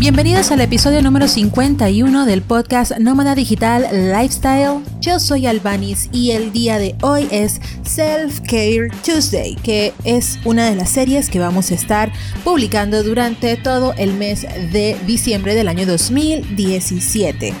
Bienvenidos al episodio número 51 del podcast Nómada Digital Lifestyle. Yo soy Albanis y el día de hoy es Self Care Tuesday, que es una de las series que vamos a estar publicando durante todo el mes de diciembre del año 2017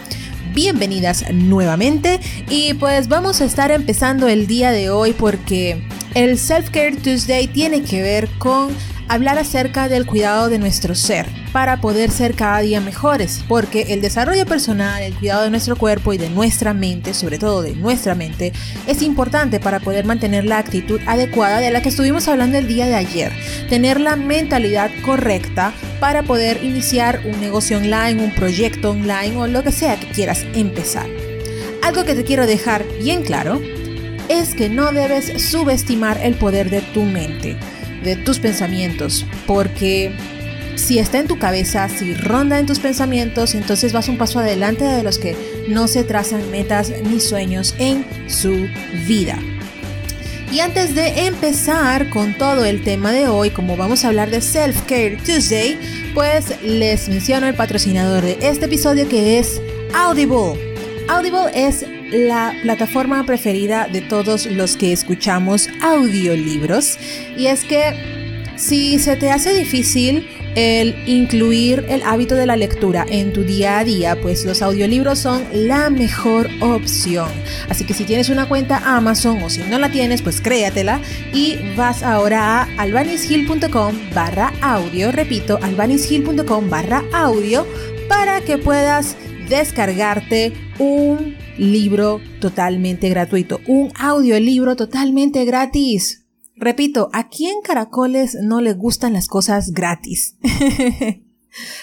bienvenidas nuevamente y pues vamos a estar empezando el día de hoy porque el Self Care Tuesday tiene que ver con hablar acerca del cuidado de nuestro ser para poder ser cada día mejores, porque el desarrollo personal, el cuidado de nuestro cuerpo y de nuestra mente, sobre todo de nuestra mente, es importante para poder mantener la actitud adecuada de la que estuvimos hablando el día de ayer, tener la mentalidad correcta para poder iniciar un negocio online, un proyecto online o lo que sea que quieras empezar. Algo que te quiero dejar bien claro es que no debes subestimar el poder de tu mente de tus pensamientos, porque si está en tu cabeza, si ronda en tus pensamientos, entonces vas un paso adelante de los que no se trazan metas ni sueños en su vida. Y antes de empezar con todo el tema de hoy, como vamos a hablar de Self Care Tuesday, pues les menciono el patrocinador de este episodio que es Audible. Audible es la plataforma preferida de todos los que escuchamos audiolibros. Y es que si se te hace difícil el incluir el hábito de la lectura en tu día a día, pues los audiolibros son la mejor opción. Así que si tienes una cuenta Amazon o si no la tienes, pues créatela y vas ahora a albanishill.com barra audio, repito, albanishill.com barra audio para que puedas descargarte un libro totalmente gratuito, un audiolibro totalmente gratis. Repito, aquí en Caracoles no le gustan las cosas gratis.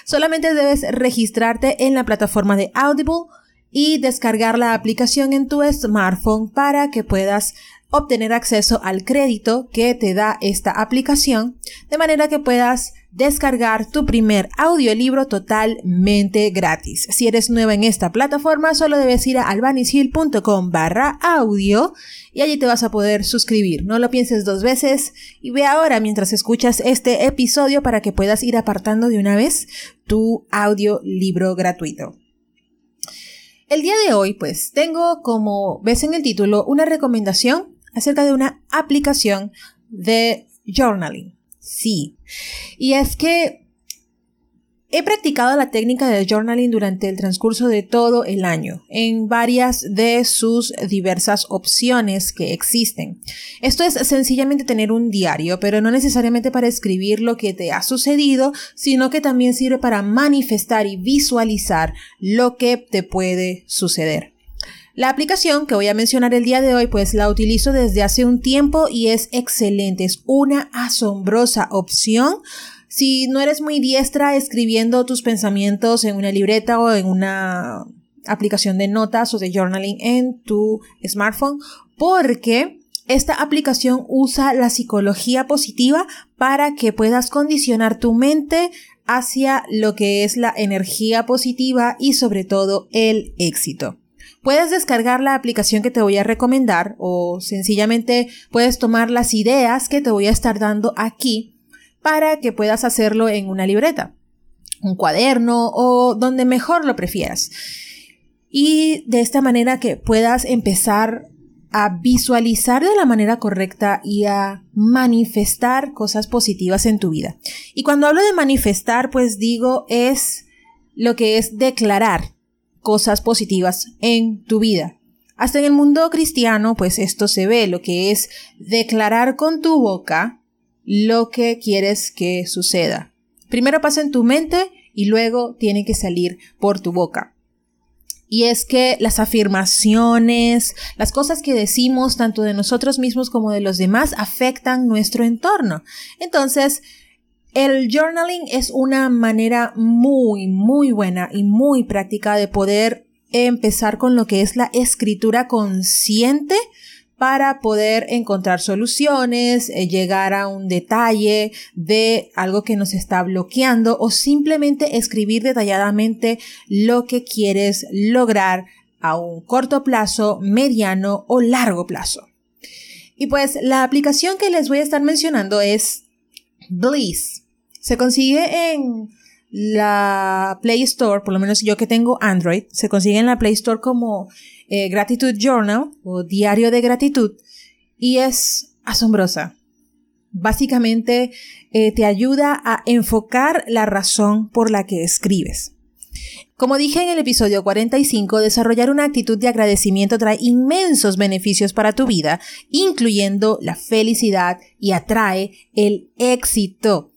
Solamente debes registrarte en la plataforma de Audible y descargar la aplicación en tu smartphone para que puedas obtener acceso al crédito que te da esta aplicación, de manera que puedas descargar tu primer audiolibro totalmente gratis. Si eres nueva en esta plataforma, solo debes ir a albanishill.com barra audio y allí te vas a poder suscribir. No lo pienses dos veces y ve ahora mientras escuchas este episodio para que puedas ir apartando de una vez tu audiolibro gratuito. El día de hoy, pues, tengo como ves en el título una recomendación acerca de una aplicación de journaling. Sí. Y es que He practicado la técnica de journaling durante el transcurso de todo el año, en varias de sus diversas opciones que existen. Esto es sencillamente tener un diario, pero no necesariamente para escribir lo que te ha sucedido, sino que también sirve para manifestar y visualizar lo que te puede suceder. La aplicación que voy a mencionar el día de hoy, pues la utilizo desde hace un tiempo y es excelente, es una asombrosa opción. Si no eres muy diestra escribiendo tus pensamientos en una libreta o en una aplicación de notas o de journaling en tu smartphone, porque esta aplicación usa la psicología positiva para que puedas condicionar tu mente hacia lo que es la energía positiva y sobre todo el éxito. Puedes descargar la aplicación que te voy a recomendar o sencillamente puedes tomar las ideas que te voy a estar dando aquí para que puedas hacerlo en una libreta, un cuaderno o donde mejor lo prefieras. Y de esta manera que puedas empezar a visualizar de la manera correcta y a manifestar cosas positivas en tu vida. Y cuando hablo de manifestar, pues digo es lo que es declarar, cosas positivas en tu vida. Hasta en el mundo cristiano, pues esto se ve, lo que es declarar con tu boca lo que quieres que suceda. Primero pasa en tu mente y luego tiene que salir por tu boca. Y es que las afirmaciones, las cosas que decimos tanto de nosotros mismos como de los demás afectan nuestro entorno. Entonces, el journaling es una manera muy, muy buena y muy práctica de poder empezar con lo que es la escritura consciente para poder encontrar soluciones, eh, llegar a un detalle de algo que nos está bloqueando o simplemente escribir detalladamente lo que quieres lograr a un corto plazo, mediano o largo plazo. Y pues la aplicación que les voy a estar mencionando es Bliss. Se consigue en la Play Store, por lo menos yo que tengo Android, se consigue en la Play Store como eh, Gratitude Journal o Diario de Gratitud y es asombrosa. Básicamente eh, te ayuda a enfocar la razón por la que escribes. Como dije en el episodio 45, desarrollar una actitud de agradecimiento trae inmensos beneficios para tu vida, incluyendo la felicidad y atrae el éxito.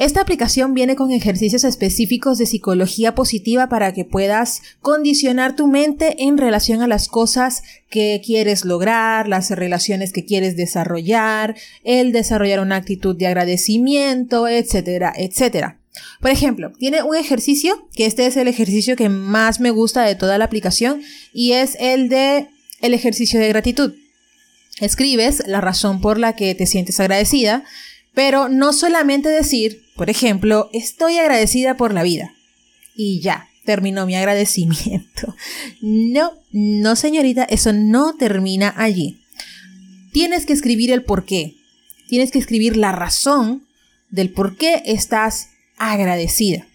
Esta aplicación viene con ejercicios específicos de psicología positiva para que puedas condicionar tu mente en relación a las cosas que quieres lograr, las relaciones que quieres desarrollar, el desarrollar una actitud de agradecimiento, etcétera, etcétera. Por ejemplo, tiene un ejercicio, que este es el ejercicio que más me gusta de toda la aplicación, y es el de el ejercicio de gratitud. Escribes la razón por la que te sientes agradecida, pero no solamente decir, por ejemplo, estoy agradecida por la vida. Y ya, terminó mi agradecimiento. No, no señorita, eso no termina allí. Tienes que escribir el por qué. Tienes que escribir la razón del por qué estás agradecida.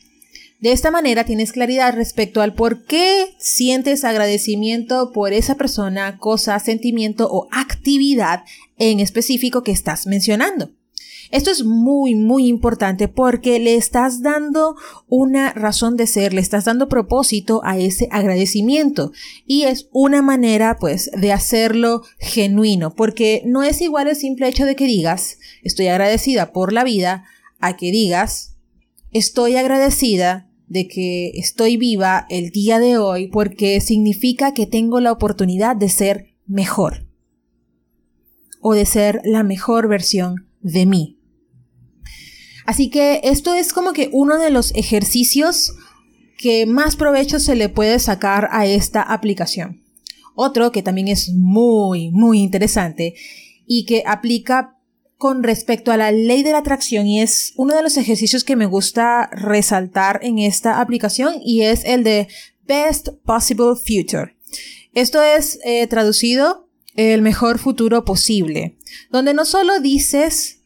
De esta manera tienes claridad respecto al por qué sientes agradecimiento por esa persona, cosa, sentimiento o actividad en específico que estás mencionando. Esto es muy, muy importante porque le estás dando una razón de ser, le estás dando propósito a ese agradecimiento y es una manera pues de hacerlo genuino porque no es igual el simple hecho de que digas estoy agradecida por la vida a que digas estoy agradecida de que estoy viva el día de hoy porque significa que tengo la oportunidad de ser mejor o de ser la mejor versión de mí. Así que esto es como que uno de los ejercicios que más provecho se le puede sacar a esta aplicación. Otro que también es muy, muy interesante y que aplica con respecto a la ley de la atracción y es uno de los ejercicios que me gusta resaltar en esta aplicación y es el de Best Possible Future. Esto es eh, traducido el mejor futuro posible, donde no solo dices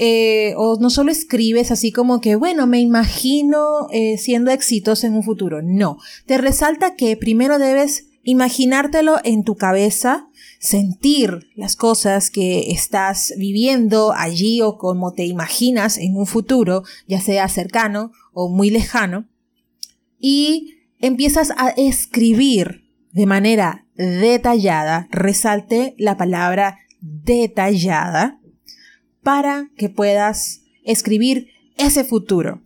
eh, o no solo escribes así como que, bueno, me imagino eh, siendo exitoso en un futuro. No, te resalta que primero debes imaginártelo en tu cabeza, sentir las cosas que estás viviendo allí o como te imaginas en un futuro, ya sea cercano o muy lejano, y empiezas a escribir de manera detallada, resalte la palabra detallada, para que puedas escribir ese futuro.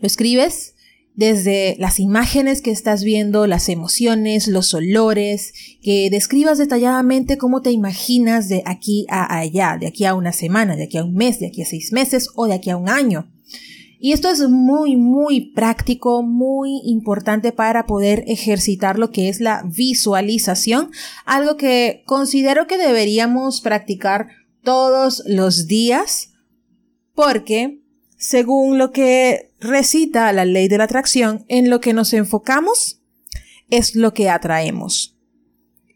Lo escribes desde las imágenes que estás viendo, las emociones, los olores, que describas detalladamente cómo te imaginas de aquí a allá, de aquí a una semana, de aquí a un mes, de aquí a seis meses o de aquí a un año. Y esto es muy, muy práctico, muy importante para poder ejercitar lo que es la visualización, algo que considero que deberíamos practicar todos los días porque, según lo que recita la ley de la atracción, en lo que nos enfocamos es lo que atraemos.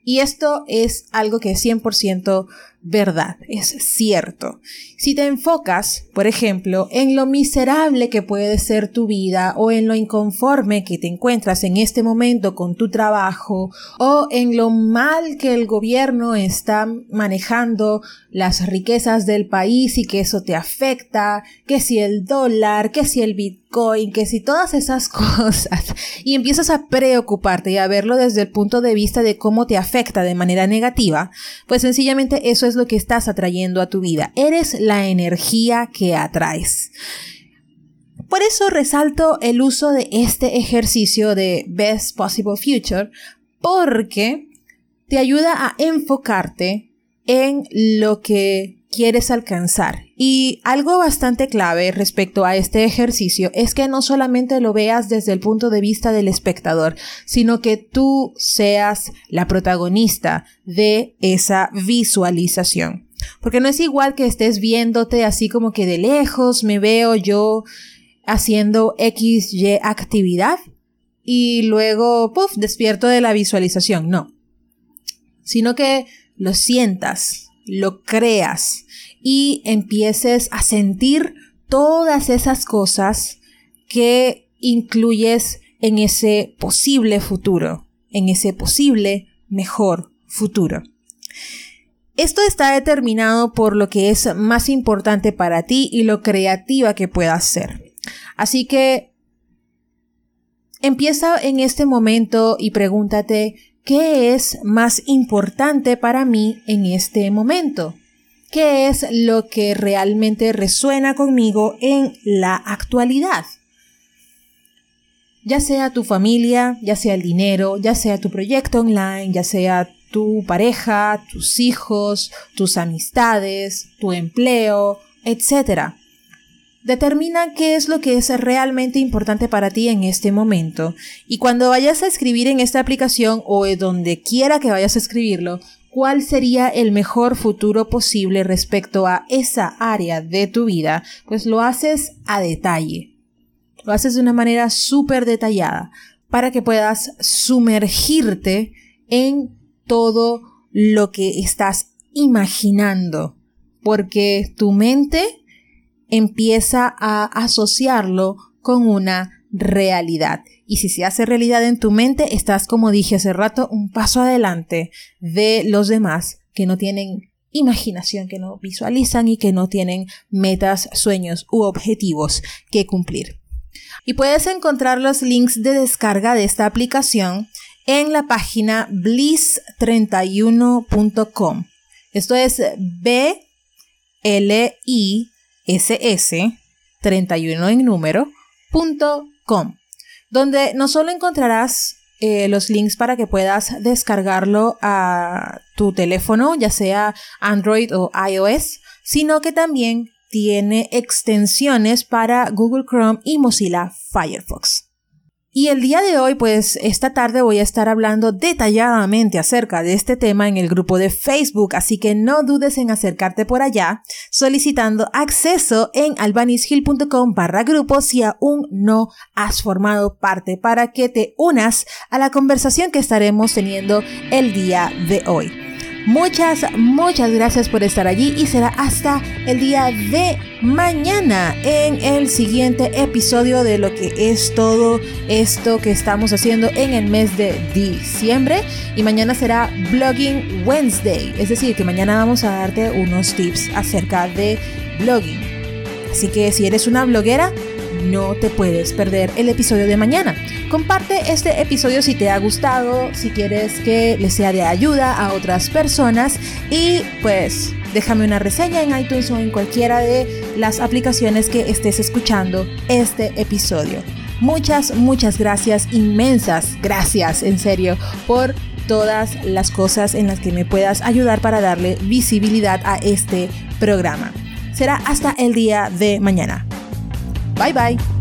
Y esto es algo que es 100% verdad, es cierto. Si te enfocas, por ejemplo, en lo miserable que puede ser tu vida o en lo inconforme que te encuentras en este momento con tu trabajo o en lo mal que el gobierno está manejando las riquezas del país y que eso te afecta, que si el dólar, que si el bitcoin, que si todas esas cosas y empiezas a preocuparte y a verlo desde el punto de vista de cómo te afecta de manera negativa, pues sencillamente eso es lo que estás atrayendo a tu vida. Eres la energía que atraes. Por eso resalto el uso de este ejercicio de Best Possible Future, porque te ayuda a enfocarte en lo que quieres alcanzar. Y algo bastante clave respecto a este ejercicio es que no solamente lo veas desde el punto de vista del espectador, sino que tú seas la protagonista de esa visualización. Porque no es igual que estés viéndote así como que de lejos me veo yo haciendo XY actividad y luego, puff, despierto de la visualización. No. Sino que lo sientas, lo creas y empieces a sentir todas esas cosas qué incluyes en ese posible futuro, en ese posible mejor futuro. Esto está determinado por lo que es más importante para ti y lo creativa que puedas ser. Así que empieza en este momento y pregúntate qué es más importante para mí en este momento. ¿Qué es lo que realmente resuena conmigo en la actualidad? Ya sea tu familia, ya sea el dinero, ya sea tu proyecto online, ya sea tu pareja, tus hijos, tus amistades, tu empleo, etc. Determina qué es lo que es realmente importante para ti en este momento. Y cuando vayas a escribir en esta aplicación o donde quiera que vayas a escribirlo, cuál sería el mejor futuro posible respecto a esa área de tu vida, pues lo haces a detalle. Lo haces de una manera súper detallada para que puedas sumergirte en todo lo que estás imaginando, porque tu mente empieza a asociarlo con una realidad. Y si se hace realidad en tu mente, estás, como dije hace rato, un paso adelante de los demás que no tienen imaginación, que no visualizan y que no tienen metas, sueños u objetivos que cumplir. Y puedes encontrar los links de descarga de esta aplicación en la página bliss31.com. Esto es B L I S S 31 en donde no solo encontrarás eh, los links para que puedas descargarlo a tu teléfono, ya sea Android o iOS, sino que también tiene extensiones para Google Chrome y Mozilla Firefox. Y el día de hoy, pues esta tarde voy a estar hablando detalladamente acerca de este tema en el grupo de Facebook, así que no dudes en acercarte por allá solicitando acceso en albanishill.com barra grupo si aún no has formado parte para que te unas a la conversación que estaremos teniendo el día de hoy. Muchas, muchas gracias por estar allí y será hasta el día de mañana en el siguiente episodio de lo que es todo esto que estamos haciendo en el mes de diciembre y mañana será Blogging Wednesday, es decir, que mañana vamos a darte unos tips acerca de blogging. Así que si eres una bloguera, no te puedes perder el episodio de mañana. Comparte este episodio si te ha gustado, si quieres que le sea de ayuda a otras personas y pues déjame una reseña en iTunes o en cualquiera de las aplicaciones que estés escuchando este episodio. Muchas, muchas gracias, inmensas gracias, en serio, por todas las cosas en las que me puedas ayudar para darle visibilidad a este programa. Será hasta el día de mañana. 拜拜。